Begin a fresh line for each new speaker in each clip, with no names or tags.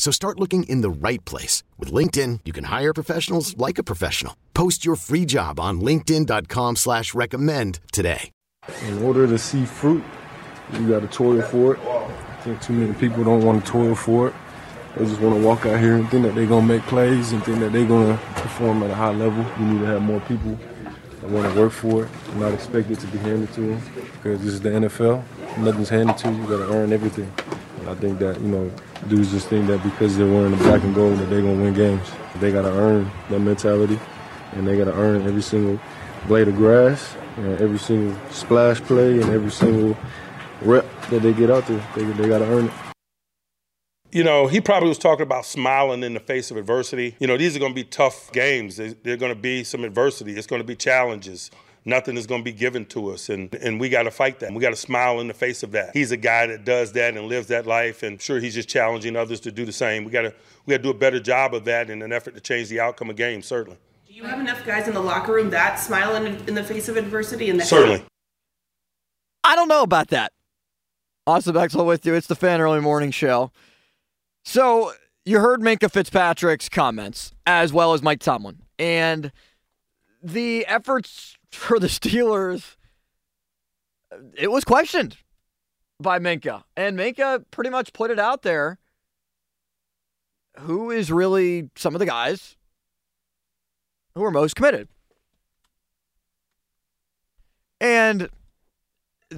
So start looking in the right place. With LinkedIn, you can hire professionals like a professional. Post your free job on linkedin.com slash recommend today.
In order to see fruit, you got to toil for it. I think too many people don't want to toil for it. They just want to walk out here and think that they're to make plays and think that they're to perform at a high level. You need to have more people that want to work for it and not expect it to be handed to them because this is the NFL. Nothing's handed to you. You got to earn everything. I think that, you know, dudes just think that because they're wearing the black and gold that they're gonna win games. They gotta earn that mentality, and they gotta earn every single blade of grass, and every single splash play, and every single rep that they get out there. They, they gotta earn it.
You know, he probably was talking about smiling in the face of adversity. You know, these are going to be tough games. They're going to be some adversity. It's going to be challenges nothing is going to be given to us and, and we got to fight that. We got to smile in the face of that. He's a guy that does that and lives that life and sure he's just challenging others to do the same. We got to we got to do a better job of that in an effort to change the outcome of games certainly.
Do you have enough guys in the locker room that smile in, in the face of adversity and that
certainly.
I don't know about that. Austin Bechtold with you. It's the fan early morning show. So you heard Minkah Fitzpatrick's comments as well as Mike Tomlin and the efforts for the Steelers, it was questioned by Minkah. And Minkah pretty much put it out there who is really some of the guys who are most committed. And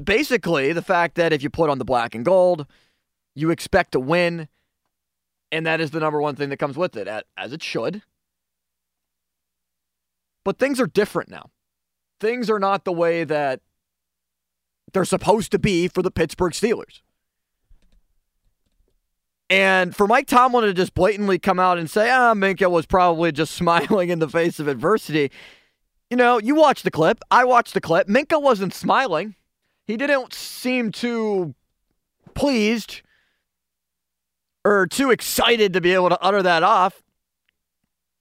basically, the fact that if you put on the black and gold, you expect to win. And that is the number one thing that comes with it, as it should. But things are different now things are not the way that they're supposed to be for the Pittsburgh Steelers. And for Mike Tomlin to just blatantly come out and say, ah, Minkah was probably just smiling in the face of adversity. You know, you watch the clip. I watched the clip. Minkah wasn't smiling. He didn't seem too pleased or too excited to be able to utter that off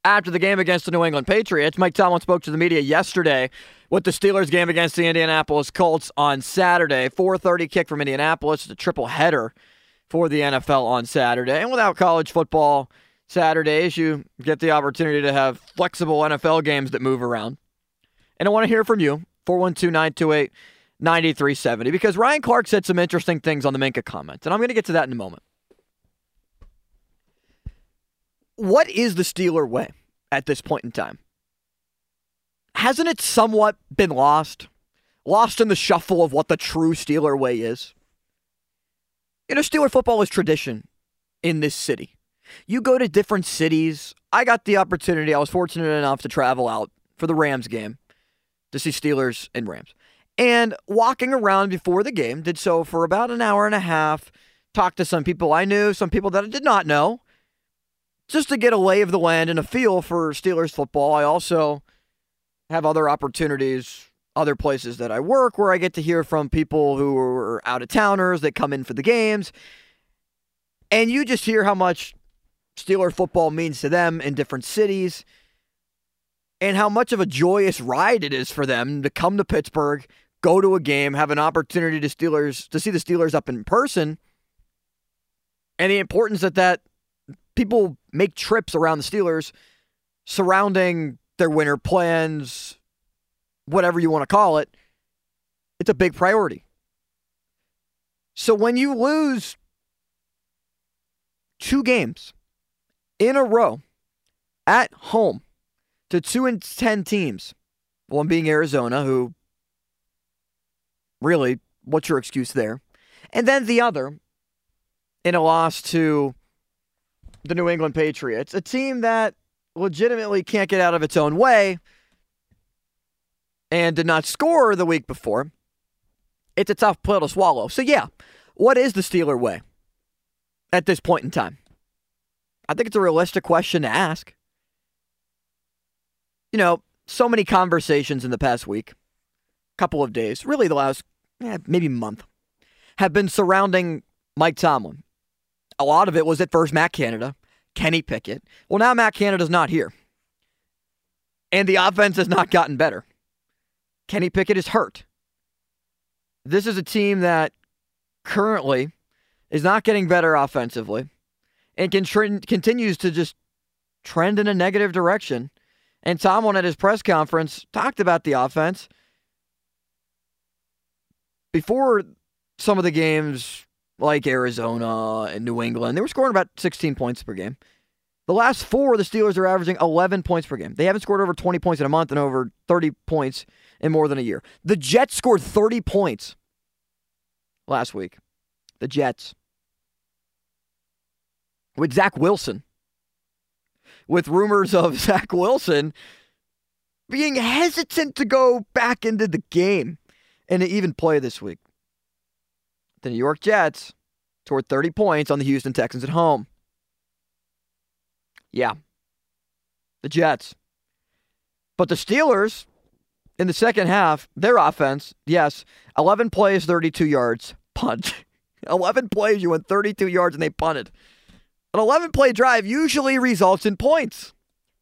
after the game against the New England Patriots. Mike Tomlin spoke to the media yesterday with the Steelers game against the Indianapolis Colts on Saturday. 4:30 kick from Indianapolis, a triple header for the NFL on Saturday. And without college football Saturdays, you get the opportunity to have flexible NFL games that move around. And I want to hear from you. 412-928-9370 because Ryan Clark said some interesting things on the Minkah comments, and I'm going to get to that in a moment. What is the Steeler way at this point in time? hasn't it somewhat been lost? Lost in the shuffle of what the true Steeler way is? You know, Steeler football is tradition in this city. You go to different cities. I got the opportunity, I was fortunate enough to travel out for the Rams game to see Steelers and Rams. And walking around before the game, did so for about an hour and a half, talked to some people I knew, some people that I did not know, just to get a lay of the land and a feel for Steelers football. I also have other opportunities, other places that I work where I get to hear from people who are out of towners that come in for the games. And you just hear how much Steeler football means to them in different cities and how much of a joyous ride it is for them to come to Pittsburgh, go to a game, have an opportunity to Steelers to see the Steelers up in person. And the importance that that people make trips around the Steelers surrounding their winter plans, whatever you want to call it, it's a big priority. So when you lose two games in a row at home to 2 and 10 teams. One being Arizona, who really, what's your excuse there? And then the other in a loss to the New England Patriots, a team that legitimately can't get out of its own way and did not score the week before. It's a tough pill to swallow. So, yeah, what is the Steeler way at this point in time? I think it's a realistic question to ask. You know, so many conversations in the past week, couple of days, really the last eh, maybe month, have been surrounding Mike Tomlin. A lot of it was at first Matt Canada, Kenny Pickett. Well, now Matt Canada's not here. And the offense has not gotten better. Kenny Pickett is hurt. This is a team that currently is not getting better offensively and can continues to just trend in a negative direction. And Tomlin at his press conference talked about the offense before some of the games like Arizona and New England. They were scoring about 16 points per game. The last four, the Steelers are averaging 11 points per game. They haven't scored over 20 points in a month and over 30 points in more than a year. The Jets scored 30 points last week. The Jets. With Zach Wilson. With rumors of Zach Wilson being hesitant to go back into the game and to even play this week. The New York Jets scored 30 points on the Houston Texans at home. Yeah. The Jets. But the Steelers, in the second half, their offense, yes, 11 plays, 32 yards, punt. 11 plays, you went 32 yards and they punted. An 11 play drive usually results in points.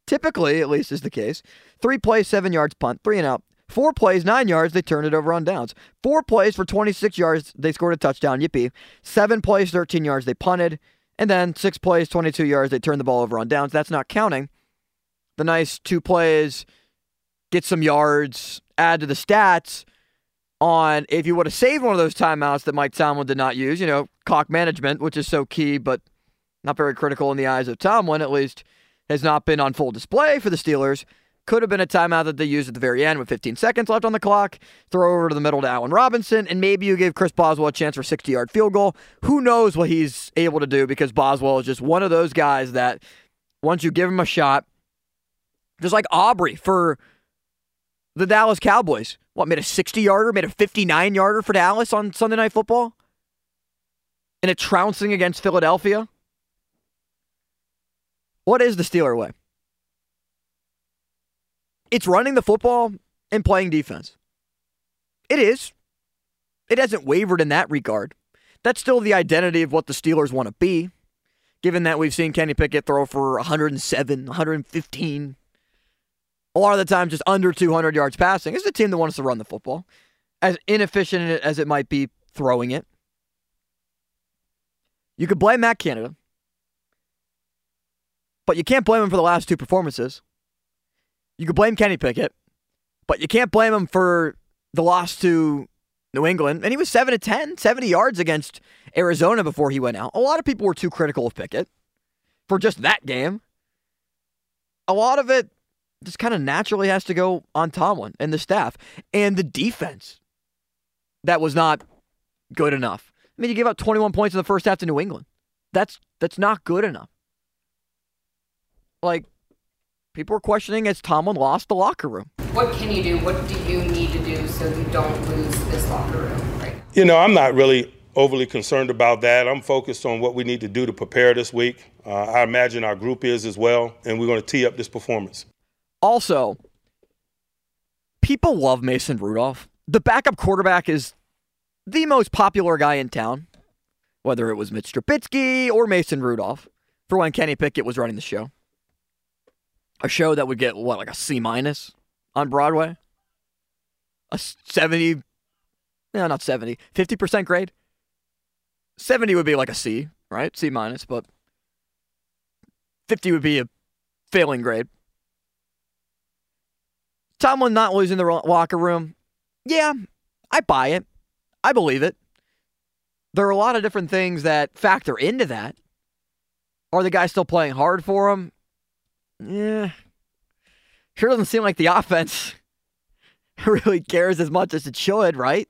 Typically, at least is the case. Three plays, seven yards, punt, three and out. Four plays, nine yards, they turned it over on downs. Four plays for 26 yards, they scored a touchdown, yippee. Seven plays, 13 yards, they punted. And then six plays, 22 yards, they turned the ball over on downs. That's not counting the nice two plays, get some yards, add to the stats on if you would have saved one of those timeouts that Mike Tomlin did not use, you know, clock management, which is so key, but not very critical in the eyes of Tomlin, at least, has not been on full display for the Steelers. Could have been a timeout that they used at the very end with 15 seconds left on the clock. Throw over to the middle to Allen Robinson, and maybe you give Chris Boswell a chance for a 60 yard field goal. Who knows what he's able to do because Boswell is just one of those guys that once you give him a shot, just like Aubrey for the Dallas Cowboys. What, made a 60 yarder, made a 59 yarder for Dallas on Sunday Night Football? In a trouncing against Philadelphia? What is the Steeler way? It's running the football and playing defense. It is. It hasn't wavered in that regard. That's still the identity of what the Steelers want to be, given that we've seen Kenny Pickett throw for 107, 115. A lot of the time, just under 200 yards passing. It's a team that wants to run the football, as inefficient as it might be throwing it. You could blame Matt Canada, but you can't blame him for the last two performances. You could blame Kenny Pickett, but you can't blame him for the loss to New England. And he was 7 to 10, 70 yards against Arizona before he went out. A lot of people were too critical of Pickett for just that game. A lot of it just kind of naturally has to go on Tomlin and the staff and the defense. That was not good enough. I mean, you gave up 21 points in the first half to New England. That's that's not good enough. Like people were questioning as Tomlin lost the locker room.
What can you do? What do you need to do so you don't lose this locker room? Right.
You know, I'm not really overly concerned about that. I'm focused on what we need to do to prepare this week. Uh, I imagine our group is as well, and we're going to tee up this performance.
Also, people love Mason Rudolph. The backup quarterback is the most popular guy in town, whether it was Mitch Trubisky or Mason Rudolph, for when Kenny Pickett was running the show a show that would get what like a C minus on Broadway, a seventy, no, not 70, 50 percent grade. Seventy would be like a C, right? C minus, but fifty would be a failing grade. Tomlin not losing the locker room, yeah, I buy it. I believe it. There are a lot of different things that factor into that. Are the guys still playing hard for him? Yeah. Sure doesn't seem like the offense really cares as much as it should, right?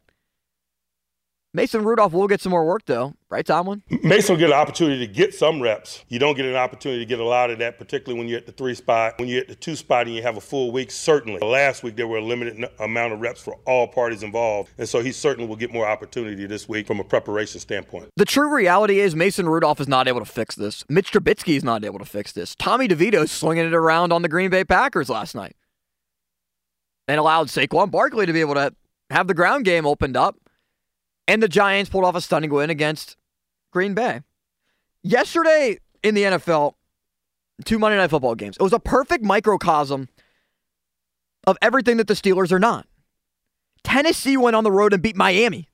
Mason Rudolph will get some more work, though, right, Tomlin?
Mason will get an opportunity to get some reps. You don't get an opportunity to get a lot of that, particularly when you're at the three spot. When you're at the two spot and you have a full week, certainly. Last week, there were a limited amount of reps for all parties involved. And so he certainly will get more opportunity this week from a preparation standpoint.
The true reality is Mason Rudolph is not able to fix this. Mitch Trubisky is not able to fix this. Tommy DeVito is slinging it around on the Green Bay Packers last night and allowed Saquon Barkley to be able to have the ground game opened up. And the Giants pulled off a stunning win against Green Bay. Yesterday in the NFL, two Monday Night Football games. It was a perfect microcosm of everything that the Steelers are not. Tennessee went on the road and beat Miami.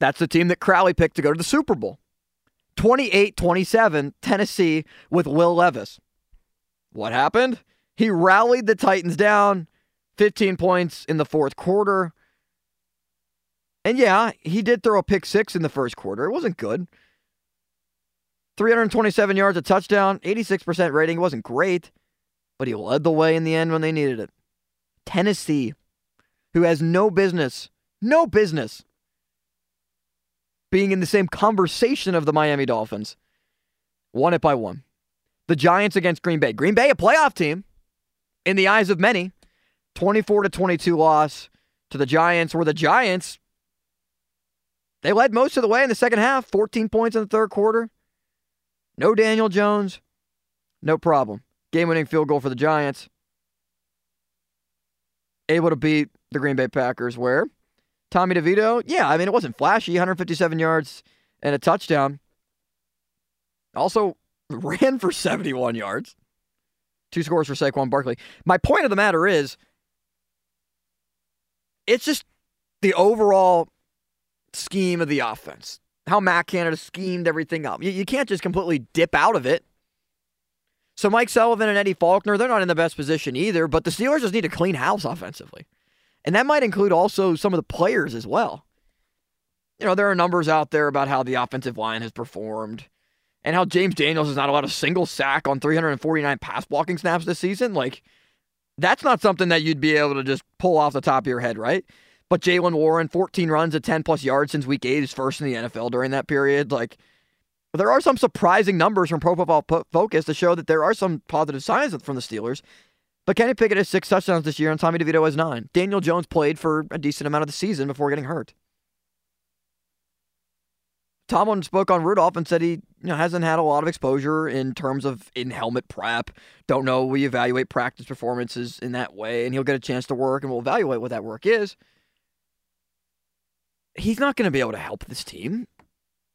That's the team that Crowley picked to go to the Super Bowl. 28 27, Tennessee with Will Levis. What happened? He rallied the Titans down 15 points in the fourth quarter. And yeah, he did throw a pick six in the first quarter. It wasn't good. 327 yards, a touchdown, 86% rating. It wasn't great, but he led the way in the end when they needed it. Tennessee, who has no business, no business being in the same conversation of the Miami Dolphins, won it by one. The Giants against Green Bay. Green Bay, a playoff team in the eyes of many. 24 to 22 loss to the Giants, where the Giants they led most of the way in the second half, 14 points in the third quarter. No Daniel Jones. No problem. Game winning field goal for the Giants. Able to beat the Green Bay Packers, where Tommy DeVito, yeah, I mean, it wasn't flashy 157 yards and a touchdown. Also ran for 71 yards. Two scores for Saquon Barkley. My point of the matter is, it's just the overall scheme of the offense. How Matt Canada schemed everything up. You, you can't just completely dip out of it. So Mike Sullivan and Eddie Faulkner, they're not in the best position either, but the Steelers just need to clean house offensively. And that might include also some of the players as well. You know, there are numbers out there about how the offensive line has performed and how James Daniels has not allowed a single sack on 349 pass blocking snaps this season. Like, that's not something that you'd be able to just pull off the top of your head, right? But Jaylen Warren, 14 runs at 10 plus yards since week eight, is first in the NFL during that period. Like, there are some surprising numbers from Pro Football Focus to show that there are some positive signs from the Steelers. But Kenny Pickett has six touchdowns this year, and Tommy DeVito has nine. Daniel Jones played for a decent amount of the season before getting hurt. Tomlin spoke on Rudolph and said he you know, hasn't had a lot of exposure in terms of in helmet prep. Don't know we evaluate practice performances in that way, and he'll get a chance to work, and we'll evaluate what that work is. He's not going to be able to help this team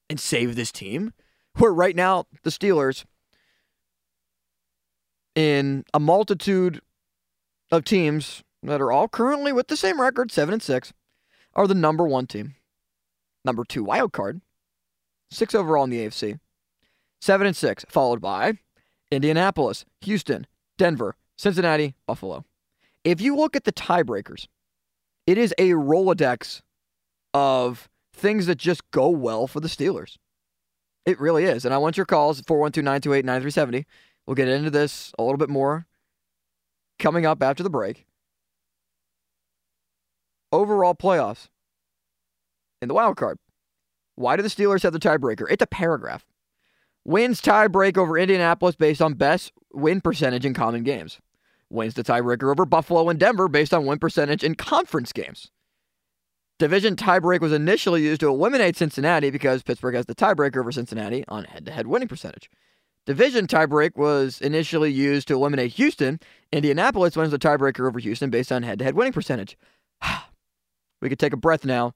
and save this team. Where right now the Steelers, in a multitude of teams that are all currently with the same record, seven and six, are the number one team, number two wild card six overall in the AFC. Seven and six, followed by Indianapolis, Houston, Denver, Cincinnati, Buffalo. If you look at the tiebreakers, it is a Rolodex of things that just go well for the Steelers. It really is. And I want your calls 412 928 9370. We'll get into this a little bit more coming up after the break. Overall playoffs in the wild card. Why do the Steelers have the tiebreaker? It's a paragraph. Wins tiebreak over Indianapolis based on best win percentage in common games. Wins the tiebreaker over Buffalo and Denver based on win percentage in conference games. Division tiebreak was initially used to eliminate Cincinnati because Pittsburgh has the tiebreaker over Cincinnati on head to head winning percentage. Division tiebreak was initially used to eliminate Houston. Indianapolis wins the tiebreaker over Houston based on head to head winning percentage. we could take a breath now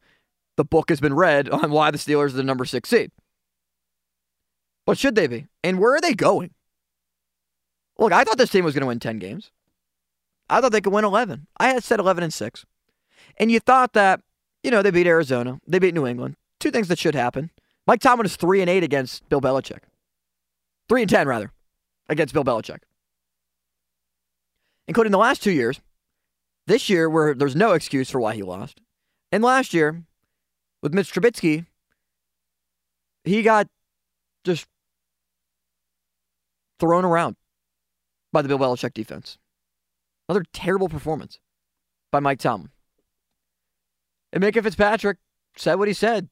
the book has been read on why the Steelers are the number six seed. But should they be? And where are they going? Look, I thought this team was going to win 10 games. I thought they could win 11. I had said 11 and 6. And you thought that, you know, they beat Arizona, they beat New England. Two things that should happen. Mike Tomlin is 3 and 8 against Bill Belichick. 3 and 10 rather against Bill Belichick. Including the last 2 years. This year where there's no excuse for why he lost. And last year with Mitch Trubisky, he got just thrown around. by the Bill Belichick defense. Another terrible performance by Mike Tomlin. And Minkah Fitzpatrick said what he said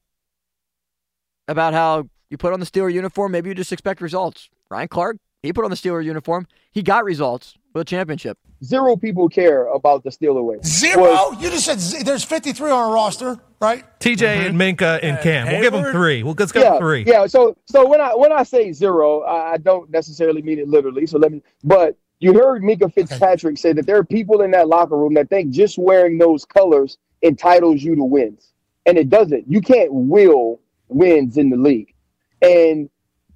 about how you put on the Steeler uniform, maybe you just expect results. Ryan Clark, he put on the Steeler uniform, he got results with a championship.
Zero people care about the Steeler way.
Zero? Was, you just said z- there's 53 on a roster, right?
TJ mm-hmm. and Minkah and Cam. We'll give them three. We'll just go
yeah,
three.
Yeah. So so when I when I say zero, I, I don't necessarily mean it literally. So let me. But you heard Minkah Fitzpatrick okay. say that there are people in that locker room that think just wearing those colors entitles you to wins, and it doesn't. You can't will wins in the league, and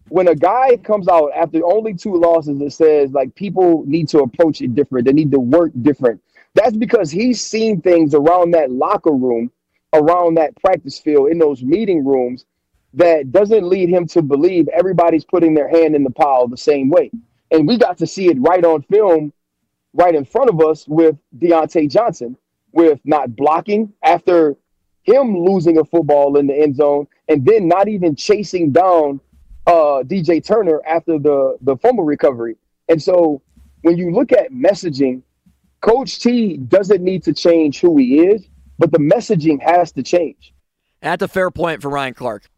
when a guy comes out after only two losses that says like people need to approach it different, they need to work different. That's because he's seen things around that locker room, around that practice field, in those meeting rooms that doesn't lead him to believe everybody's putting their hand in the pile the same way. And we got to see it right on film, right in front of us with Diontae Johnson, with not blocking after him losing a football in the end zone, and then not even chasing down uh, DJ Turner after the the fumble recovery. And so when you look at messaging, Coach T doesn't need to change who he is, but the messaging has to change.
That's a fair point for Ryan Clark.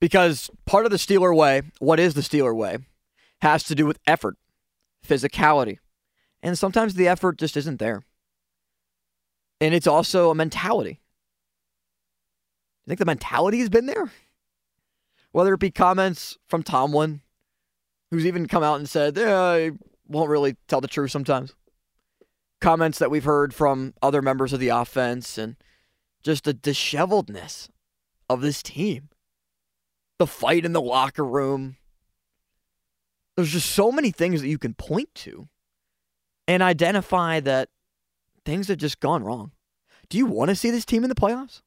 Because part of the Steeler way, what is the Steeler way, has to do with effort, physicality. And sometimes the effort just isn't there. And it's also a mentality. You think the mentality has been there? Whether it be comments from Tomlin, who's even come out and said, yeah, I won't really tell the truth sometimes. Comments that we've heard from other members of the offense and just the disheveledness of this team. The fight in the locker room, there's just so many things that you can point to and identify that things have just gone wrong. Do you want to see this team in the playoffs?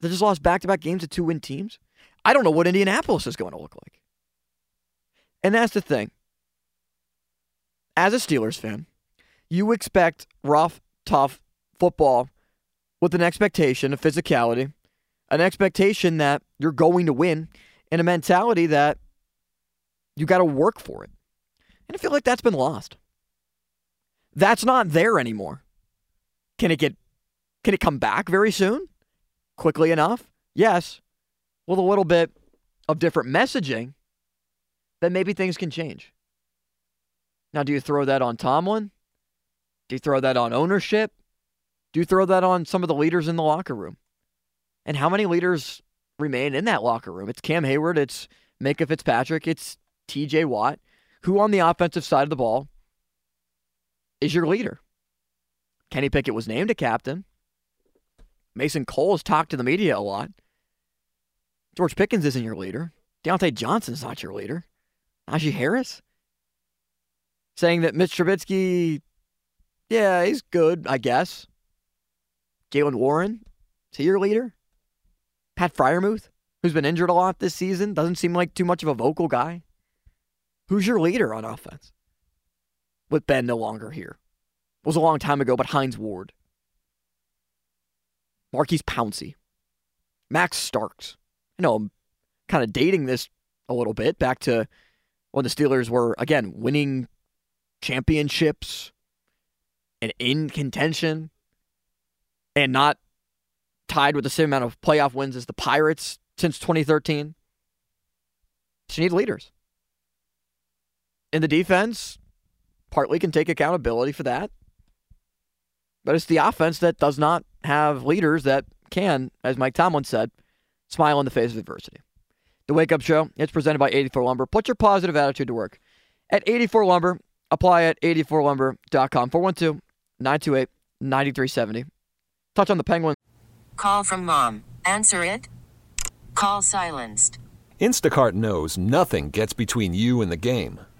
They just lost back to back games to two win teams. I don't know what Indianapolis is going to look like. And that's the thing. As a Steelers fan, you expect rough, tough football with an expectation of physicality, an expectation that you're going to win, and a mentality that you got to work for it. And I feel like that's been lost. That's not there anymore. Can it get can it come back very soon? Quickly enough? Yes. With a little bit of different messaging, then maybe things can change. Now, do you throw that on Tomlin? Do you throw that on ownership? Do you throw that on some of the leaders in the locker room? And how many leaders remain in that locker room? It's Cam Hayward, it's Minkah Fitzpatrick, it's TJ Watt, who on the offensive side of the ball is your leader. Kenny Pickett was named a captain. Mason Cole has talked to the media a lot. George Pickens isn't your leader. Diontae Johnson's not your leader. Najee Harris saying that Mitch Trubisky, yeah, he's good, I guess. Jaylen Warren, is he your leader? Pat Freiermuth, who's been injured a lot this season, doesn't seem like too much of a vocal guy. Who's your leader on offense? With Ben no longer here. It was a long time ago, but Hines Ward. Maurkice Pouncey. Max Starks. I know I'm kind of dating this a little bit back to when the Steelers were, again, winning championships and in contention and not tied with the same amount of playoff wins as the Pirates since 2013. So you need leaders. In the defense, partly can take accountability for that. But it's the offense that does not have leaders that can, as Mike Tomlin said, smile in the face of adversity. The Wake Up Show, it's presented by 84 Lumber. Put your positive attitude to work. At 84 Lumber, apply at 84lumber.com. 412 928 9370. Touch on the Penguin.
Call from mom. Answer it. Call silenced.
Instacart knows nothing gets between you and the game.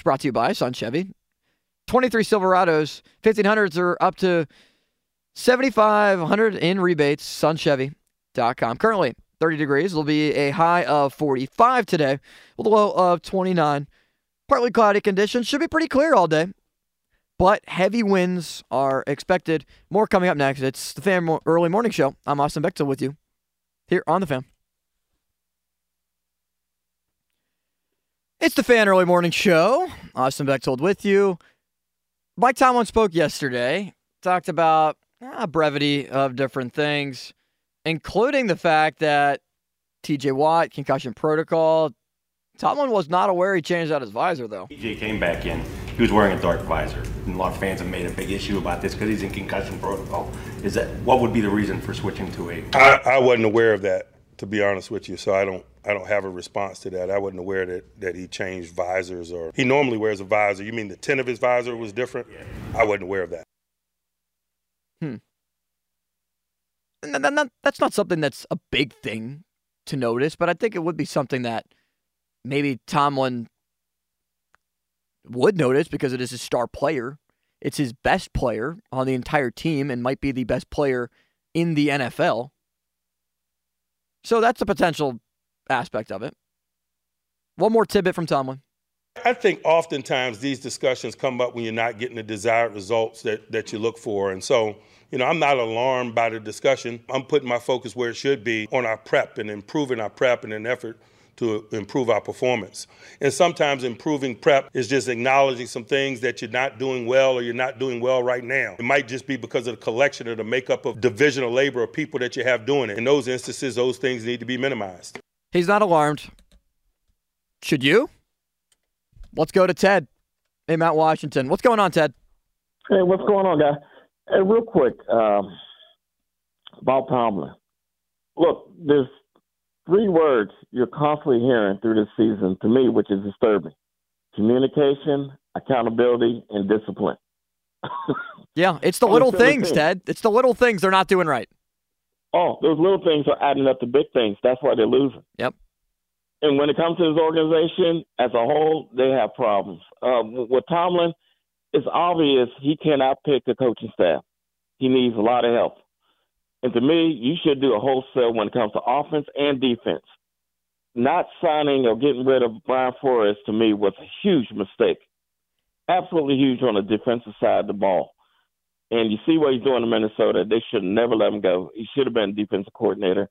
It's brought to you by Sun Chevy. 23 Silverados, 1500s are up to 7500 in rebates. SunChevy.com. Currently 30 degrees. It'll be a high of 45 today with a low of 29. Partly cloudy conditions. Should be pretty clear all day. But heavy winds are expected. More coming up next. It's the Fan Early Morning Show. I'm Austin Bechtold with you here on the Fan. It's the Fan Early Morning Show. Austin Bechtold with you. Mike Tomlin spoke yesterday, talked about a brevity of different things, including the fact that TJ Watt, concussion protocol. Tomlin was not aware he changed out his visor, though.
TJ came back in. He was wearing a dark visor. And a lot of fans have made a big issue about this because he's in concussion protocol. Is that what would be the reason for switching to a?
I, I wasn't aware of that, to be honest with you. So I don't I don't have a response to that. I wasn't aware that, that he changed visors or he normally wears a visor. You mean the tint of his visor was different?
Yeah.
I wasn't aware of that.
Hmm. And that, that's not something that's a big thing to notice, but I think it would be something that maybe Tomlin would notice because it is his star player. It's his best player on the entire team and might be the best player in the NFL. So that's a potential aspect of it. One more tidbit from Tomlin.
I think oftentimes these discussions come up when you're not getting the desired results that, that you look for. And so, you know, I'm not alarmed by the discussion. I'm putting my focus where it should be on our prep and improving our prep in an effort to improve our performance. And sometimes improving prep is just acknowledging some things that you're not doing well or you're not doing well right now. It might just be because of the collection or the makeup of division of labor of people that you have doing it. In those instances, those things need to be minimized.
He's not alarmed. Should you? Let's go to Ted in Mount Washington. What's going on, Ted?
Hey, what's going on, guy? Hey, real quick, um, Bob Tomlin. Look, there's three words you're constantly hearing through this season to me, which is disturbing communication, accountability, and discipline.
yeah, it's the little things, Ted. It's the little things they're not doing right.
Oh, those little things are adding up to big things. That's why they're losing.
Yep.
And when it comes to this organization as a whole, they have problems. Uh, with Tomlin, it's obvious he cannot pick a coaching staff. He needs a lot of help. And to me, you should do a wholesale when it comes to offense and defense. Not signing or getting rid of Brian Flores to me was a huge mistake. Absolutely huge on the defensive side of the ball. And you see what he's doing in Minnesota. They should never let him go. He should have been defensive coordinator.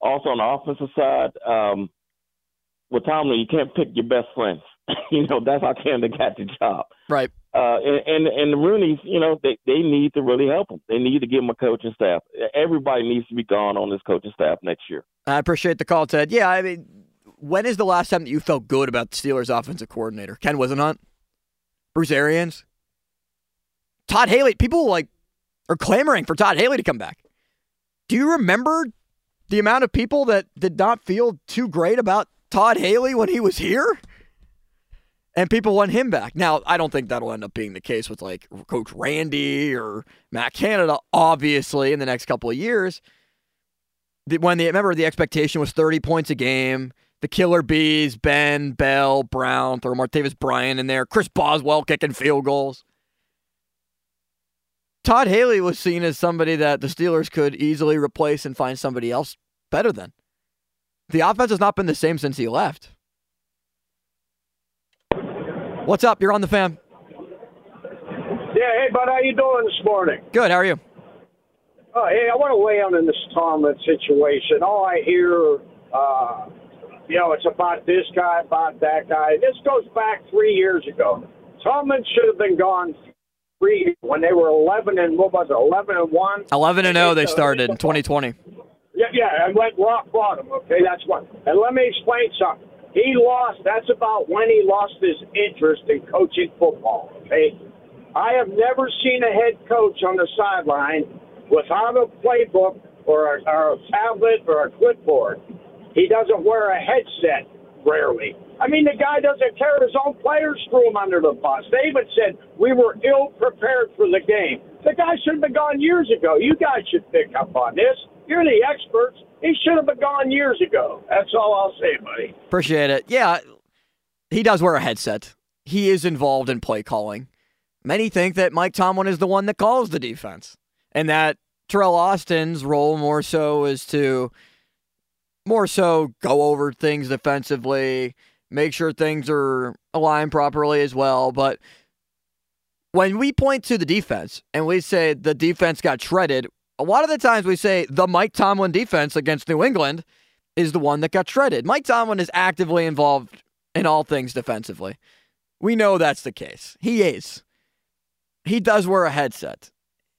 Also on the offensive side, um, with Tomlin, you can't pick your best friends. you know, that's how Canada got the job.
Right.
Uh, and, and and the Rooneys, you know, they they need to really help him. They need to give him a coaching staff. Everybody needs to be gone on this coaching staff next year.
I appreciate the call, Ted. Yeah, I mean, when is the last time that you felt good about the Steelers' offensive coordinator? Ken Whisenhunt, Bruce Arians, Todd Haley. People like are clamoring for Todd Haley to come back. Do you remember the amount of people that did not feel too great about Todd Haley when he was here? and people want him back. Now, I don't think that'll end up being the case with like Coach Randy or Matt Canada, obviously, in the next couple of years. When the remember the expectation was 30 points a game, the killer bees, Ben, Bell, Brown, throw Martavis Bryant in there, Chris Boswell kicking field goals. Todd Haley was seen as somebody that the Steelers could easily replace and find somebody else better than. The offense has not been the same since he left. What's up? You're on the fam.
Yeah, hey, bud, how you doing this morning?
Good. How are you?
Oh, hey, I want to weigh in on this Tomlin situation. All I hear, uh, you know, it's about this guy, about that guy. This goes back three years ago. Tomlin should have been gone three when they were 11 and what was it, 11 and one.
11 and 0 they started in 2020.
Yeah, yeah, and went rock bottom. Okay, that's one. And let me explain something. He lost. That's about when he lost his interest in coaching football. Okay, I have never seen a head coach on the sideline without a playbook or a, or a tablet or a clipboard. He doesn't wear a headset rarely. I mean, the guy doesn't care. His own players threw him under the bus. They even said we were ill prepared for the game. The guy should have been gone years ago. You guys should pick up on this. You're the experts. He should have been gone years ago. That's all I'll say, buddy.
Appreciate it. Yeah, he does wear a headset. He is involved in play calling. Many think that Mike Tomlin is the one that calls the defense, and that Teryl Austin's role more so is to more so go over things defensively, make sure things are aligned properly as well. But when we point to the defense and we say the defense got shredded, a lot of the times we say the Mike Tomlin defense against New England is the one that got shredded. Mike Tomlin is actively involved in all things defensively. We know that's the case. He is. He does wear a headset.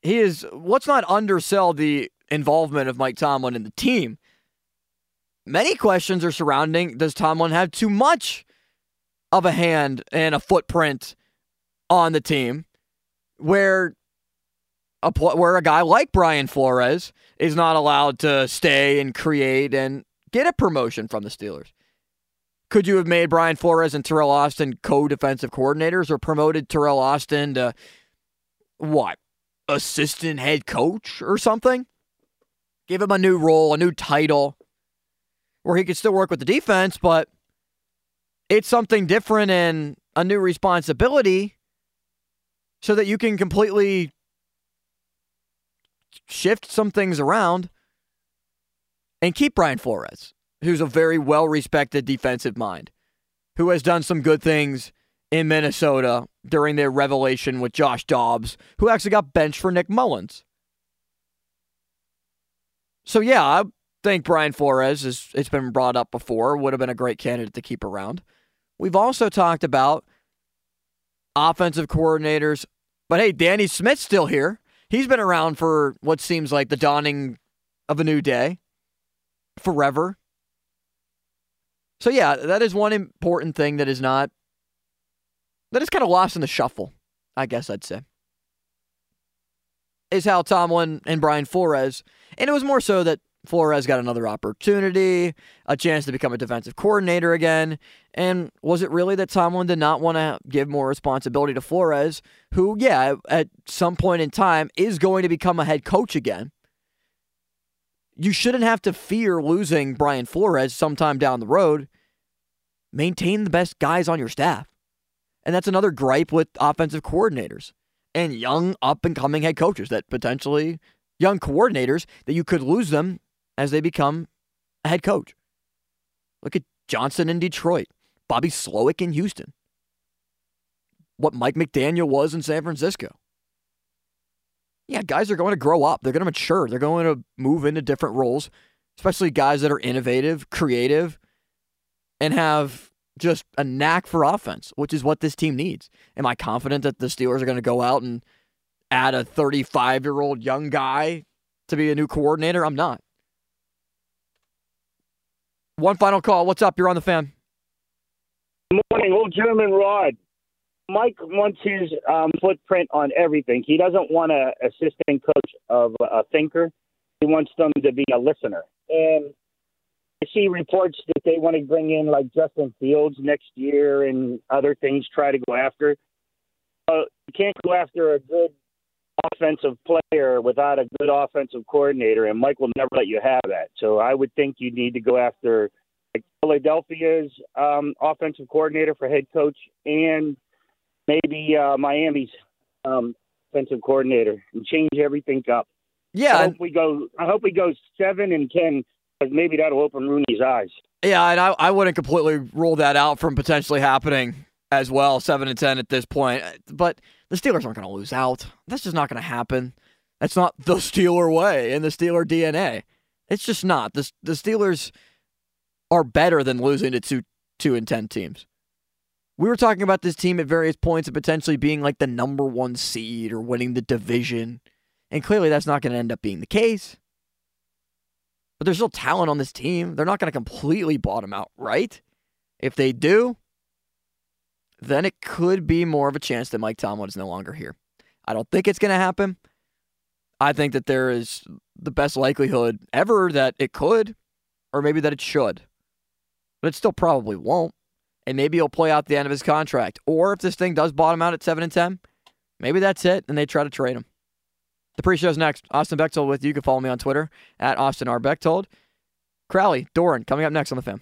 He is, let's not undersell the involvement of Mike Tomlin in the team. Many questions are surrounding does Tomlin have too much of a hand and a footprint on the team where a where a guy like Brian Flores is not allowed to stay and create and get a promotion from the Steelers. Could you have made Brian Flores and Teryl Austin co-defensive coordinators or promoted Teryl Austin to what? Assistant head coach or something? Give him a new role, a new title where he could still work with the defense, but it's something different and a new responsibility so that you can completely shift some things around and keep Brian Flores, who's a very well respected defensive mind, who has done some good things in Minnesota during their revelation with Josh Dobbs, who actually got benched for Nick Mullens. So, yeah, think Brian Flores, is, it's been brought up before, would have been a great candidate to keep around. We've also talked about offensive coordinators, but hey, Danny Smith's still here. He's been around for what seems like the dawning of a new day forever. So, yeah, that is one important thing that is not, that is kind of lost in the shuffle, I guess I'd say, is how Tomlin and Brian Flores, and it was more so that Flores got another opportunity, a chance to become a defensive coordinator again. And was it really that Tomlin did not want to give more responsibility to Flores, who, yeah, at some point in time is going to become a head coach again? You shouldn't have to fear losing Brian Flores sometime down the road. Maintain the best guys on your staff. And that's another gripe with offensive coordinators and young up and coming head coaches that potentially young coordinators that you could lose them as they become a head coach. Look at Johnson in Detroit, Bobby Slowik in Houston, what Mike McDaniel was in San Francisco. Yeah, guys are going to grow up. They're going to mature. They're going to move into different roles, especially guys that are innovative, creative, and have just a knack for offense, which is what this team needs. Am I confident that the Steelers are going to go out and add a 35 year old young guy to be a new coordinator? I'm not. One final call. What's up? You're on the fan.
Morning, old German Rod. Mike wants his um, footprint on everything. He doesn't want an assistant coach of a thinker. He wants them to be a listener. And I see reports that they want to bring in like Justin Fields next year and other things. Try to go after. Uh, you can't go after a good offensive player without a good offensive coordinator, and Mike will never let you have that. So I would think you need to go after like Philadelphia's um, offensive coordinator for head coach, and maybe uh, Miami's um, offensive coordinator, and change everything up.
Yeah,
I hope we go. I hope we go seven and ten, because maybe that'll open Rooney's eyes.
Yeah, and I, I wouldn't completely rule that out from potentially happening as well, seven and ten at this point. But the Steelers aren't going to lose out. That's just not going to happen. That's not the Steeler way and the Steeler DNA. It's just not. The the Steelers are better than losing to two two and ten teams. We were talking about this team at various points of potentially being like the number one seed or winning the division. And clearly that's not going to end up being the case. But there's still talent on this team. They're not going to completely bottom out, right? If they do, then it could be more of a chance that Mike Tomlin is no longer here. I don't think it's going to happen. I think that there is the best likelihood ever that it could, or maybe that it should. But it still probably won't. And maybe he'll play out the end of his contract. Or if this thing does bottom out at 7 and 10, maybe that's it and they try to trade him. The pre show's next. Austin Bechtold with you. You can follow me on Twitter at Austin R. Bechtold. Crowley, Doran, coming up next on the film.